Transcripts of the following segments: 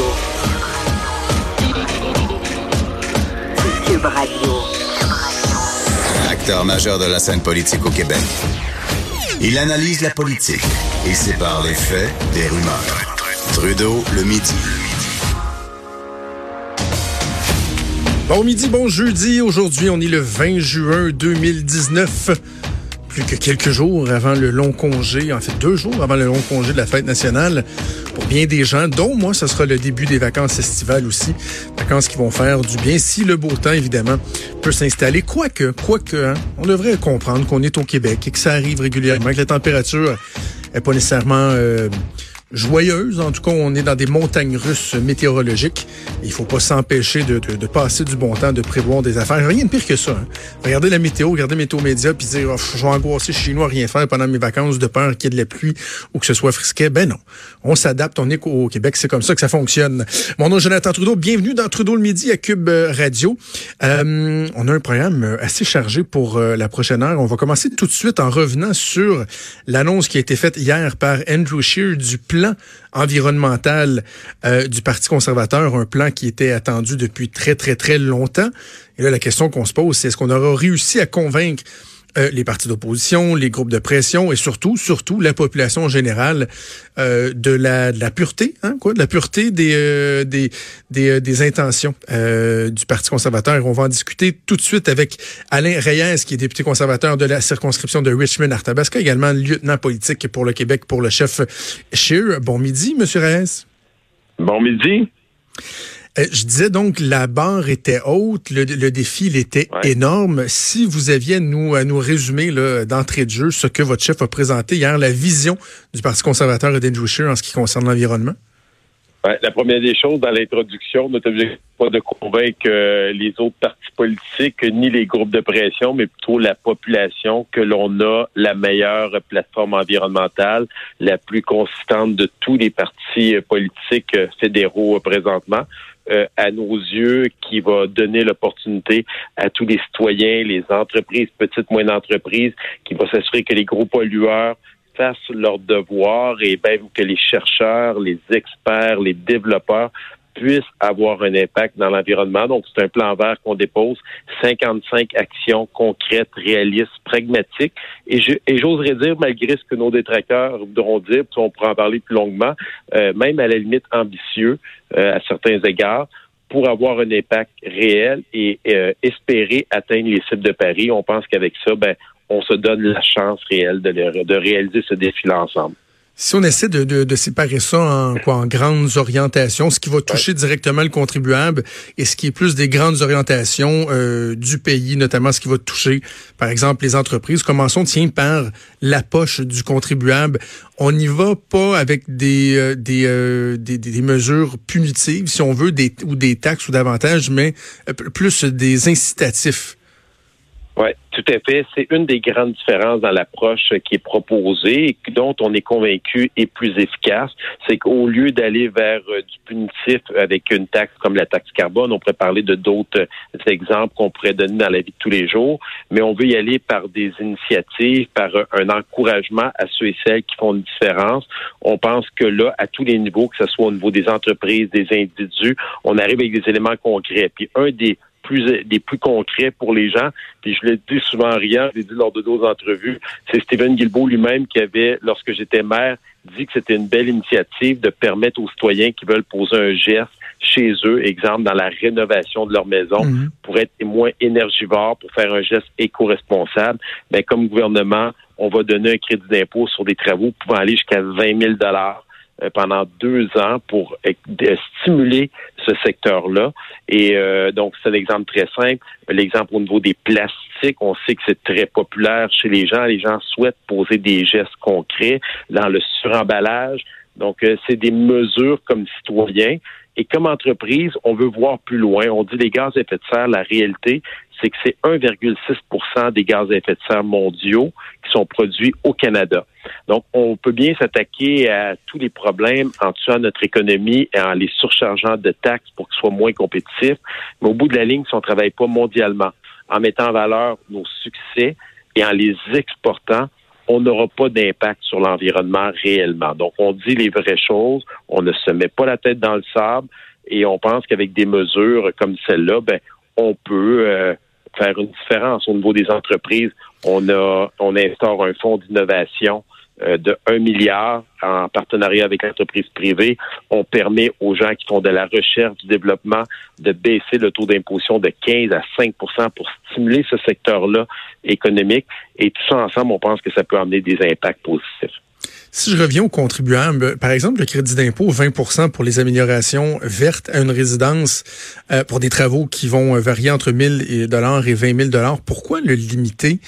Radio. Cube Radio. Acteur majeur de la scène politique au Québec. Il analyse la politique et sépare les faits des rumeurs. Trudeau le midi. Bon midi, bon jeudi. Aujourd'hui, on est le 20 juin 2019. Plus que quelques jours avant le long congé, en fait deux jours avant le long congé de la fête nationale, bien des gens, dont moi, ce sera le début des vacances estivales aussi. Vacances qui vont faire du bien si le beau temps, évidemment, peut s'installer. Quoique, quoique, hein, on devrait comprendre qu'on est au Québec et que ça arrive régulièrement, que la température est pas nécessairement... Euh, joyeuse. En tout cas, on est dans des montagnes russes météorologiques. Il faut pas s'empêcher de, de, de, passer du bon temps, de prévoir des affaires. Rien de pire que ça. Hein. Regardez la météo, regardez Météo Média, puis dire oh, je vais angoisser chez nous à rien faire pendant mes vacances de peur qu'il y ait de la pluie ou que ce soit frisquet. Ben non. On s'adapte, on est au Québec, c'est comme ça que ça fonctionne. Mon nom est Jonathan Trudeau. Bienvenue dans Trudeau le midi à Cube euh, Radio. Euh, on a un programme euh, assez chargé pour euh, la prochaine heure. On va commencer tout de suite en revenant sur l'annonce qui a été faite hier par Andrew Scheer du plan plan environnemental euh, du Parti conservateur, un plan qui était attendu depuis très, très, très longtemps. Et là, la question qu'on se pose, c'est est-ce qu'on aura réussi à convaincre euh, les partis d'opposition, les groupes de pression et surtout, surtout la population générale euh, de, la, pureté, hein, quoi, de la pureté des euh, des, des, intentions du Parti conservateur. On va en discuter tout de suite avec Alain Reyes, qui est député conservateur de la circonscription de Richmond-Arthabasca, également lieutenant politique pour le Québec pour le chef Scheer. Bon midi, Monsieur Reyes. Bon midi. Euh, je disais donc la barre était haute, le, défi il était énorme. Si vous aviez à nous, à nous résumer d'entrée de jeu ce que votre chef a présenté hier, la vision du Parti conservateur et d'Andrew en ce qui concerne l'environnement? Ouais, la première des choses dans l'introduction, notre objectif n'est pas de convaincre euh, les autres partis politiques ni les groupes de pression, mais plutôt la population que l'on a la meilleure plateforme environnementale, la plus consistante de tous les partis euh, politiques fédéraux présentement. Euh, à nos yeux qui va donner l'opportunité à tous les citoyens, les entreprises, petites, moyennes entreprises, qui va s'assurer que les gros pollueurs fassent leur devoir et même que les chercheurs, les experts, les développeurs puissent avoir un impact dans l'environnement. Donc, c'est un plan vert qu'on dépose, 55 actions concrètes, réalistes, pragmatiques. Et, j'oserais dire, malgré ce que nos détracteurs voudront dire, puis on pourra en parler plus longuement, euh, même à la limite ambitieux euh, à certains égards, pour avoir un impact réel et euh, espérer atteindre les cibles de Paris. On pense qu'avec ça, ben, on se donne la chance réelle de, de réaliser ce défi-là ensemble. Si on essaie de, de, de, séparer ça en, quoi, en grandes orientations, ce qui va toucher directement le contribuable et ce qui est plus des grandes orientations euh, du pays, notamment ce qui va toucher, par exemple, les entreprises. Commençons, tiens, par la poche du contribuable. On n'y va pas avec des, euh, des, euh, des, des, mesures punitives, si on veut, des, ou des taxes ou davantage, mais plus des incitatifs. Oui, tout à fait. C'est une des grandes différences dans l'approche qui est proposée et dont on est convaincu est plus efficace. C'est qu'au lieu d'aller vers euh, du punitif avec une taxe comme la taxe carbone, on pourrait parler de d'autres exemples qu'on pourrait donner dans la vie de tous les jours, mais on veut y aller par des initiatives, par un encouragement à ceux et celles qui font une différence. On pense que là, à tous les niveaux, que ce soit au niveau des entreprises, des individus, on arrive avec des éléments concrets. Puis un des plus des plus concrets pour les gens. Puis je le dis souvent en riant, je l'ai dit lors de d'autres entrevues, c'est Stephen Guilbeault lui-même qui avait, lorsque j'étais maire, dit que c'était une belle initiative de permettre aux citoyens qui veulent poser un geste chez eux, exemple dans la rénovation de leur maison, mhm. pour être moins énergivores, pour faire un geste éco-responsable. Mais comme gouvernement, on va donner un crédit d'impôt sur des travaux pouvant aller jusqu'à 20 000 dollars euh, pendant deux ans pour stimuler ce secteur-là. Et euh, donc, c'est un exemple très simple. L'exemple au niveau des plastiques, on sait que c'est très populaire chez les gens. Les gens souhaitent poser des gestes concrets dans le suremballage, Donc, euh, c'est des mesures comme citoyens. Et comme entreprise, on veut voir plus loin. On dit les gaz à effet de serre, la réalité, c'est que c'est 1,6% des gaz à effet de serre mondiaux qui sont produits au Canada. Donc, on peut bien s'attaquer à tous les problèmes en tuant notre économie et en les surchargeant de taxes pour qu'ils soient moins compétitifs. Mais au bout de la ligne, si on ne travaille pas mondialement, en mettant en valeur nos succès et en les exportant, on n'aura pas d'impact sur l'environnement réellement. Donc, on dit les vraies choses, on ne se met pas la tête dans le sable et on pense qu'avec des mesures comme celle-là, ben, on peut euh, faire une différence au niveau des entreprises. On a, on instaure un fonds d'innovation de 1 milliard en partenariat avec l'entreprise privée. On permet aux gens qui font de la recherche, du développement, de baisser le taux d'imposition de 15 à 5% pour stimuler ce secteur-là économique. Et tout ça ensemble, on pense que ça peut amener des impacts positifs. Si je reviens aux contribuables, par exemple, le crédit d'impôt 20% pour les améliorations vertes à une résidence euh, pour des travaux qui vont varier entre 1000 dollars et 20 000 pourquoi le limiter?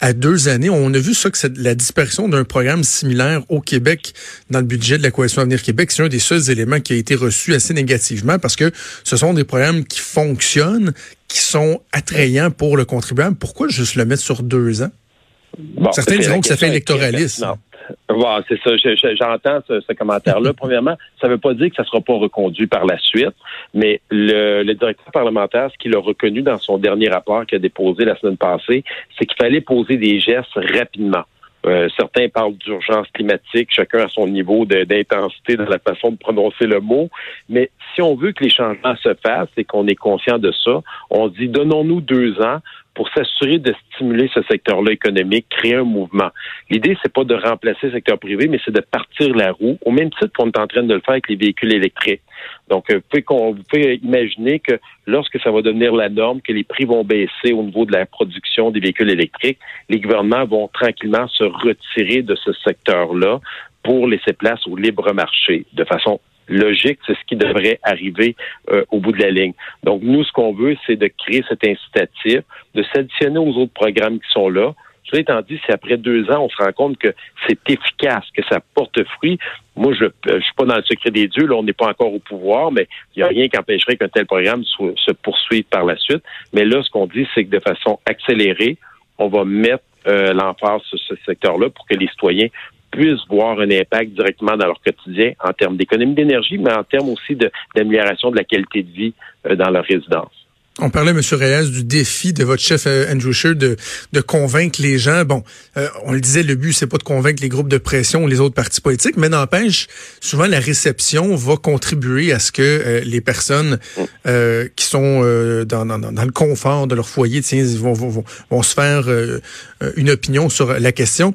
À deux années. On a vu ça que la disparition d'un programme similaire au Québec dans le budget de la Coalition Avenir Québec, c'est un des seuls éléments qui a été reçu assez négativement parce que ce sont des programmes qui fonctionnent, qui sont attrayants pour le contribuable. Pourquoi juste le mettre sur deux ans? Certains diront que ça fait électoraliste. Bon, c'est ça. J'entends ce, commentaire-là. Premièrement, ça ne veut pas dire que ça ne sera pas reconduit par la suite, mais le, directeur parlementaire, ce qu'il a reconnu dans son dernier rapport qu'il a déposé la semaine passée, c'est qu'il fallait poser des gestes rapidement. Euh, certains parlent d'urgence climatique, chacun à son niveau d'intensité dans la façon de prononcer le mot. Mais si on veut que les changements se fassent et qu'on est conscient de ça, on dit donnons-nous deux ans pour s'assurer de stimuler ce secteur-là économique, créer un mouvement. L'idée, c'est pas de remplacer le secteur privé, mais c'est de partir la roue, au même titre qu'on est en train de le faire avec les véhicules électriques. Donc, euh, vous pouvez, vous pouvez imaginer que lorsque ça va devenir la norme, que les prix vont baisser au niveau de la production des véhicules électriques, les gouvernements vont tranquillement se retirer de ce secteur-là pour laisser place au libre marché de façon logique, c'est ce qui devrait arriver euh, au bout de la ligne. Donc, nous, ce qu'on veut, c'est de créer cet incitatif, de s'additionner aux autres programmes qui sont là. Cela étant dit, si après deux ans, on se rend compte que c'est efficace, que ça porte fruit, moi, je ne suis pas dans le secret des dieux, là, on n'est pas encore au pouvoir, mais il n'y a rien qui empêcherait qu'un tel programme se poursuive par la suite. Mais là, ce qu'on dit, c'est que de façon accélérée, on va mettre euh, l'emphase sur ce secteur-là pour que les citoyens puissent voir un impact directement dans leur quotidien en termes d'économie d'énergie, mais en termes aussi d'amélioration de, la qualité de vie euh, dans leur résidence. On parlait, M. Reyes, du défi de votre chef euh, Andrew Scheer de, de convaincre les gens. Bon, euh, on le disait, le but, c'est pas de convaincre les groupes de pression ou les autres partis politiques, mais n'empêche, souvent la réception va contribuer à ce que euh, les personnes qui sont dans, dans, dans, le confort de leur foyer tiens, vont, vont, vont, se faire une opinion sur la question.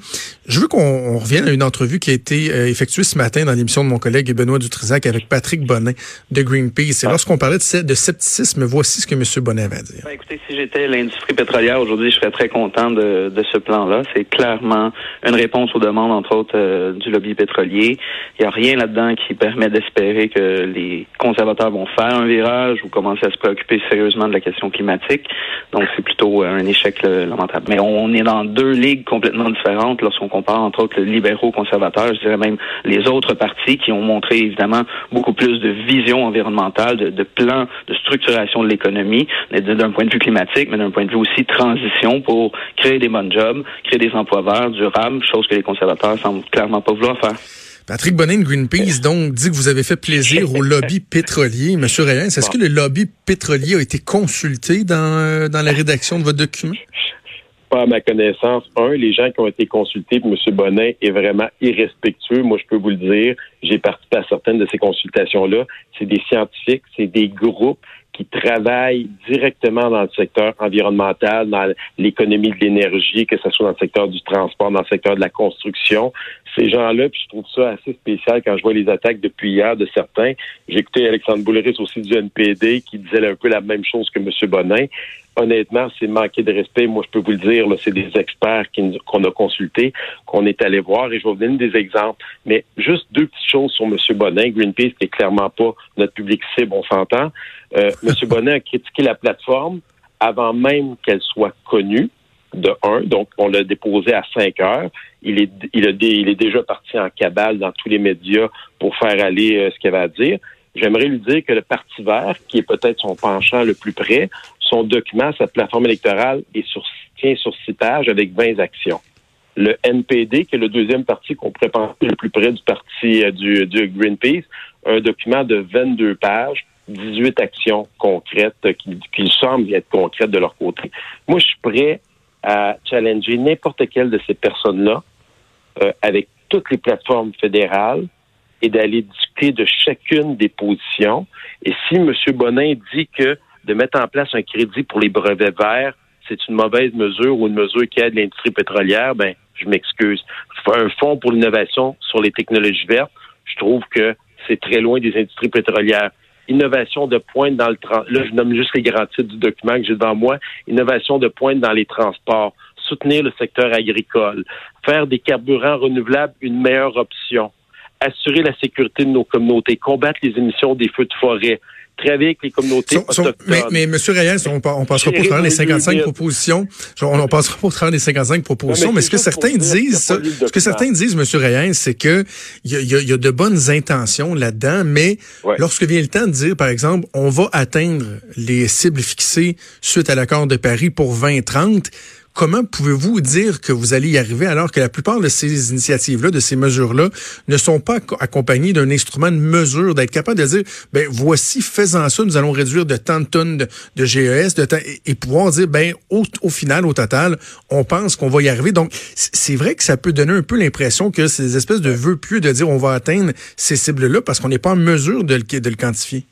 Je veux qu'on revienne à une entrevue qui a été effectuée ce matin dans l'émission de mon collègue Benoît Dutrisac avec Patrick Bonin de Greenpeace. Et lorsqu'on parlait de, de scepticisme, voici ce que M. Bonnet. Ben, écoutez, si j'étais l'industrie pétrolière aujourd'hui, je serais très content de, de ce plan-là. C'est clairement une réponse aux demandes, entre autres, euh, du lobby pétrolier. Il n'y a rien là-dedans qui permet d'espérer que les conservateurs vont faire un virage ou commencer à se préoccuper sérieusement de la question climatique. Donc, c'est plutôt euh, un échec lamentable. Mais on est dans deux ligues complètement différentes lorsqu'on compare, entre autres, les libéraux conservateurs, je dirais même les autres partis qui ont montré, évidemment, beaucoup plus de vision environnementale, de, de plan de structuration de l'économie d'un point de vue climatique, mais d'un point de vue aussi transition pour créer des bons jobs, créer des emplois verts, durables, chose que les conservateurs semblent clairement pas vouloir faire. Patrick Bonin de Greenpeace donc dit que vous avez fait plaisir au lobby pétrolier. Monsieur Reyes, est-ce que le lobby pétrolier a été consulté dans, euh, dans la rédaction de votre document? Pas à ma connaissance. Un, les gens qui ont été consultés, M. Bonin est vraiment irrespectueux. Moi, je peux vous le dire. J'ai participé à certaines de ces consultations-là. C'est des scientifiques, c'est des groupes qui travaillent directement dans le secteur environnemental, dans l'économie de l'énergie, que ce soit dans le secteur du transport, dans le secteur de la construction. Ces gens-là, puis je trouve ça assez spécial quand je vois les attaques depuis hier de certains. J'ai écouté Alexandre Bouleris aussi du NPD qui disait un peu la même chose que M. Bonin honnêtement, c'est manquer de respect. Moi, je peux vous le dire, c'est des experts qu'on a consultés, qu'on est allé voir, et je vais vous donner des exemples. Mais juste deux petites choses sur M. Bonin. Greenpeace, qui est clairement pas notre public cible, on s'entend. Euh, M. Bonin a critiqué la plateforme avant même qu'elle soit connue. de 1. Donc, on l'a déposé à 5 heures. Il est, il, a, il est déjà parti en cabale dans tous les médias pour faire aller euh, ce qu'il avait à dire. J'aimerais lui dire que le Parti vert, qui est peut-être son penchant le plus près, son document, sa plateforme électorale, est sur, tient sur six pages avec 20 actions. Le NPD, qui est le deuxième parti qu'on pourrait penser le plus près du parti euh, du, du Greenpeace, un document de 22 pages 18 actions concrètes qui, qui semblent être concrètes de leur côté. Moi, je suis prêt à challenger n'importe quelle de ces personnes-là euh, avec toutes les plateformes fédérales et d'aller discuter de chacune des positions. Et si M. Bonin dit que de mettre en place un crédit pour les brevets verts, c'est une mauvaise mesure ou une mesure qui aide l'industrie pétrolière, ben, je m'excuse. Un fonds pour l'innovation sur les technologies vertes, je trouve que c'est très loin des industries pétrolières. Innovation de pointe dans le là je nomme juste les grands titres du document que j'ai devant moi, innovation de pointe dans les transports, soutenir le secteur agricole, faire des carburants renouvelables une meilleure option, assurer la sécurité de nos communautés, combattre les émissions des feux de forêt, travailler avec les communautés mais, mais, M. Reyes, on, on passera pas au travers les 55 propositions. On, on passera pas au travers les 55 propositions, mais, ce que certains disent, ce que certains disent, M. Reyes, c'est que il y a, de bonnes intentions là-dedans, mais lorsque vient le temps de dire, par exemple, on va atteindre les cibles fixées suite à l'accord de Paris pour 2030, Comment pouvez-vous dire que vous allez y arriver alors que la plupart de ces initiatives-là, de ces mesures-là, ne sont pas accompagnées d'un instrument de mesure, d'être capable de dire, ben voici, faisant ça, nous allons réduire de tant de tonnes de, GES, de et, pouvoir dire, ben au, au, final, au total, on pense qu'on va y arriver. Donc, c'est vrai que ça peut donner un peu l'impression que c'est des espèces de vœux pieux de dire on va atteindre ces cibles-là parce qu'on n'est pas en mesure de le, de le quantifier.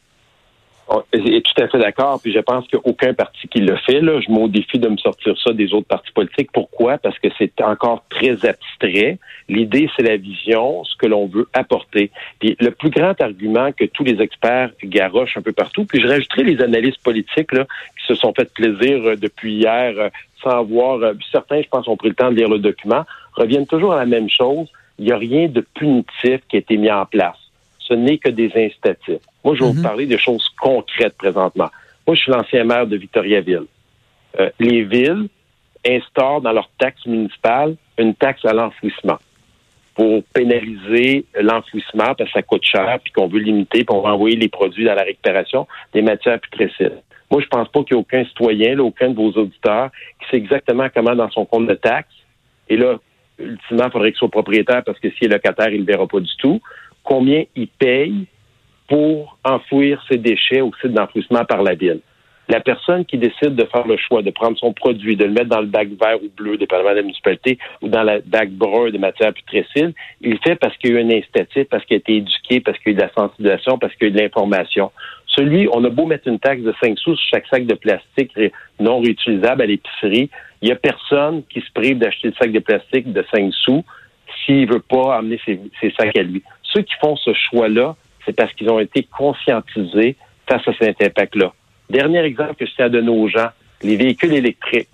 Je suis tout à fait d'accord, puis je pense qu'aucun parti qui le fait. Là, je m'au défi de me sortir ça des autres partis politiques. Pourquoi? Parce que c'est encore très abstrait. L'idée, c'est la vision, ce que l'on veut apporter. Puis le plus grand argument que tous les experts garochent un peu partout, puis je rajouterai les analystes politiques là, qui se sont fait plaisir euh, depuis hier euh, sans voir, euh, certains, je pense, ont pris le temps de lire le document, reviennent toujours à la même chose. Il n'y a rien de punitif qui a été mis en place ce n'est que des incitatifs. Moi, je vais vous mhm. parler de choses concrètes présentement. Moi, je suis l'ancien maire de Victoriaville. Euh, les villes instaurent dans leur taxe municipale une taxe à l'enfouissement pour pénaliser l'enfouissement parce que ça coûte cher puis qu'on veut limiter puis on va envoyer les produits dans la récupération des matières putrescides. Moi, je pense pas qu'il y ait aucun citoyen, aucun de vos auditeurs qui sait exactement comment dans son compte de taxe. Et là, ultimement, il faudrait qu'il soit propriétaire parce que s'il est locataire, il ne le verra pas du tout combien il paye pour enfouir ses déchets au site d'enfouissement par la ville. La personne qui décide de faire le choix de prendre son produit, de le mettre dans le bac vert ou bleu, dépendamment de la municipalité, ou dans le bac brun des matières putrescides, il le fait parce qu'il y a eu un incitatif, parce qu'il a été éduqué, parce qu'il y a eu de la sensibilisation, parce qu'il y a eu de l'information. Celui, on a beau mettre une taxe de 5 sous sur chaque sac de plastique non réutilisable à l'épicerie, il n'y a personne qui se prive d'acheter le sac de plastique de 5 sous s'il veut pas amener ses, sacs à lui. Ceux qui font ce choix-là, c'est parce qu'ils ont été conscientisés face à cet impact-là. Dernier exemple que je tiens à donner aux gens, les véhicules électriques.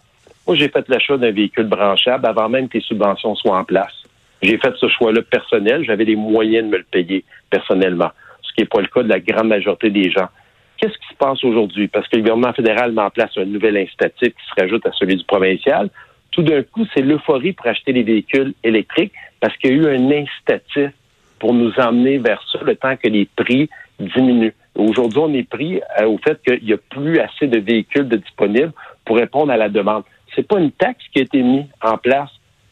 Moi, j'ai fait l'achat d'un véhicule branchable avant même que les subventions soient en place. J'ai fait ce choix-là personnel. J'avais les moyens de me le payer personnellement, ce qui n'est pas le cas de la grande majorité des gens. Qu'est-ce qui se passe aujourd'hui? Parce que le gouvernement fédéral met en place un nouvel incitatif qui se rajoute à celui du provincial. Tout d'un coup, c'est l'euphorie pour acheter des véhicules électriques parce qu'il y a eu un incitatif pour nous emmener vers ça le temps que les prix diminuent. Aujourd'hui, on est pris euh, au fait qu'il n'y a plus assez de véhicules disponibles pour répondre à la demande. C'est pas une taxe qui a été mise en place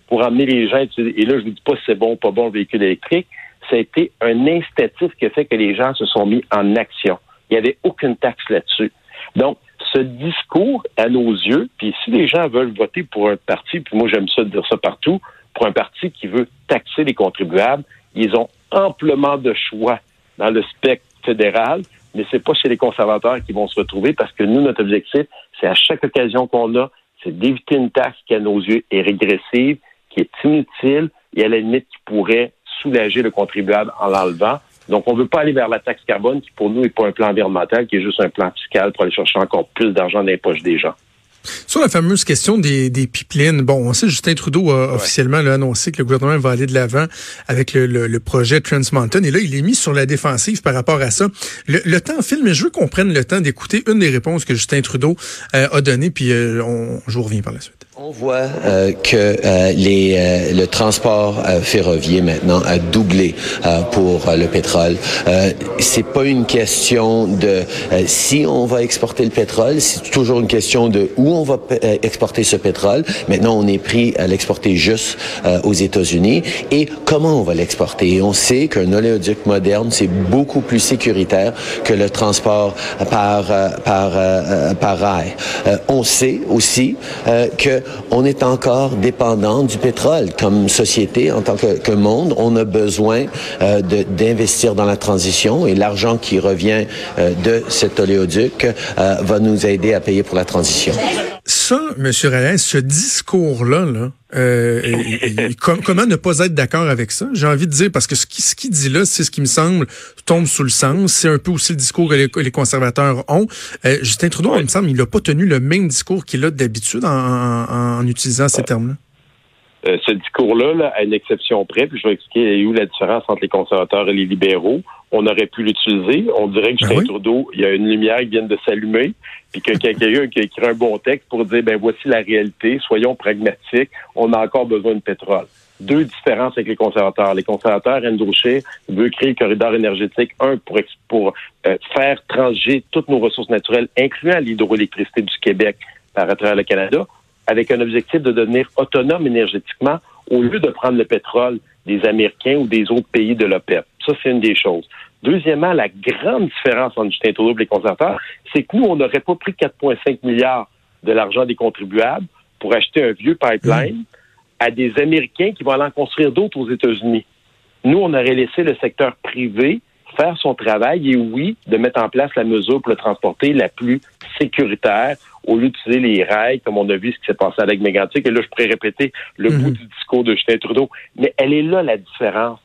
pour amener les gens. Et là, je ne dis pas si c'est bon ou pas bon le véhicule électrique. Ça a été un incitatif qui a fait que les gens se sont mis en action. Il n'y avait aucune taxe là-dessus. Donc, ce discours, à nos yeux, puis si les gens veulent voter pour un parti, puis moi j'aime ça dire ça partout, pour un parti qui veut taxer les contribuables, ils ont amplement de choix dans le spectre fédéral, mais c'est pas chez les conservateurs qu'ils vont se retrouver parce que nous, notre objectif, c'est à chaque occasion qu'on a, c'est d'éviter une taxe qui, à nos yeux, est régressive, qui est inutile et à la limite qui pourrait soulager le contribuable en l'enlevant. Donc, on ne veut pas aller vers la taxe carbone qui, pour nous, n'est pas un plan environnemental, qui est juste un plan fiscal pour aller chercher encore plus d'argent dans les poches des gens. Sur la fameuse question des, des pipelines, bon, on sait Justin Trudeau a officiellement annoncé que le gouvernement va aller de l'avant avec le, projet Trans Mountain. Et là, il est mis sur la défensive par rapport à ça. Le, temps file, mais je veux qu'on prenne le temps d'écouter une des réponses que Justin Trudeau euh, a données, puis euh, on, je vous reviens par la suite. On voit euh, que euh, les, euh, le transport euh, ferroviaire maintenant a doublé euh, pour euh, le pétrole. C'est pas une question de si on va exporter le pétrole, c'est toujours une question de où on va exporter ce pétrole. Maintenant, on est pris à l'exporter juste aux États-Unis et comment on va l'exporter? On sait qu'un oléoduc moderne c'est beaucoup plus sécuritaire que le transport par par par rail. On sait aussi que on est encore dépendant du pétrole comme société, en tant que, que monde. On a besoin euh, d'investir dans la transition et l'argent qui revient euh, de cet oléoduc euh, va nous aider à payer pour la transition. Ça, M. Ce discours-là, là, euh, et- et- com- comment ne pas être d'accord avec ça? J'ai envie de dire, parce que ce qu'il ce qu'il dit là, c'est ce qui me semble tombe sous le sens. C'est un peu aussi le discours que les, conservateurs ont. Euh, Justin Trudeau, il me semble, il n'a pas tenu le même discours qu'il a d'habitude en, en- en utilisant ces termes-là. Euh, ce discours-là, là, à une exception près, puis je vais expliquer où la différence entre les conservateurs et les libéraux. On aurait pu l'utiliser. On dirait que Ben Justin oui. Trudeau, il y a une lumière qui vient de s'allumer, puis que quelqu'un qui a écrit un bon texte pour dire, ben voici la réalité, soyons pragmatiques, on a encore besoin de pétrole. Deux différences avec les conservateurs. Les conservateurs, Andrew Scheer veut créer le corridor énergétique, un, pour, pour euh, faire transiger toutes nos ressources naturelles, incluant l'hydroélectricité du Québec par à travers le Canada, avec un objectif de devenir autonome énergétiquement au lieu de prendre le pétrole des Américains ou des autres pays de l'OPEP. Ça, c'est une des choses. Deuxièmement, la grande différence entre Justin Trudeau et les conservateurs, c'est que nous, on n'aurait pas pris 4,5 milliards de l'argent des contribuables pour acheter un vieux pipeline à des Américains qui vont aller en construire d'autres aux États-Unis. Nous, on aurait laissé le secteur privé faire son travail et oui, de mettre en place la mesure pour le transporter la plus sécuritaire au lieu d'utiliser les rails, comme on a vu ce qui s'est passé avec Mégantic. Et là, je pourrais répéter le Mhm. bout du discours de Justin Trudeau. Mais elle est là, la différence.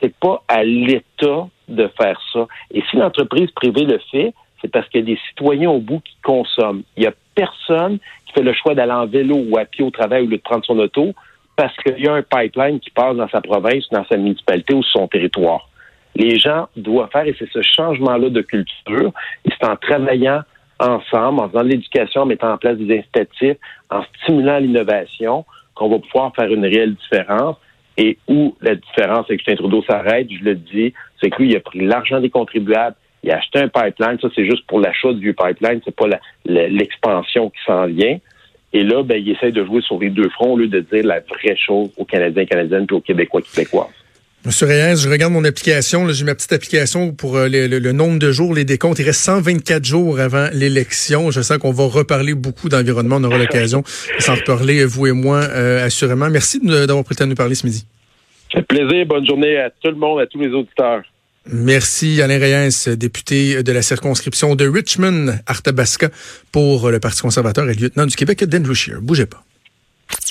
C'est pas à l'État de faire ça. Et si l'entreprise privée le fait, c'est parce qu'il y a des citoyens au bout qui consomment. Il y a personne qui fait le choix d'aller en vélo ou à pied au travail au lieu de prendre son auto parce qu'il y a un pipeline qui passe dans sa province, dans sa municipalité ou sur son territoire. Les gens doivent faire, et c'est ce changement-là de culture, et c'est en travaillant ensemble, en faisant de l'éducation, en mettant en place des incitatifs, en stimulant l'innovation, qu'on va pouvoir faire une réelle différence. Et où la différence avec Justin Trudeau s'arrête, je le dis, c'est que lui, il a pris l'argent des contribuables, il a acheté un pipeline, ça c'est juste pour l'achat du pipeline, c'est pas l'expansion qui s'en vient. Et là, ben, il essaie de jouer sur les deux fronts au lieu de dire la vraie chose aux Canadiens, Canadiennes, puis aux Québécois, Québécois. Monsieur Reyes, je regarde mon application. J'ai ma petite application pour euh, le, le- le nombre de jours, les décomptes. Il reste 124 jours avant l'élection. Je sens qu'on va reparler beaucoup d'environnement. On aura l'occasion de s'en reparler, vous et moi, euh, assurément. Merci de- d'avoir prêté à nous parler ce midi. Ça fait plaisir. Bonne journée à tout le monde, à tous les auditeurs. Merci Alain Reyes, député de la circonscription de Richmond, Arthabasca, pour le Parti conservateur et lieutenant du Québec d'Andrew Scheer. Bougez pas.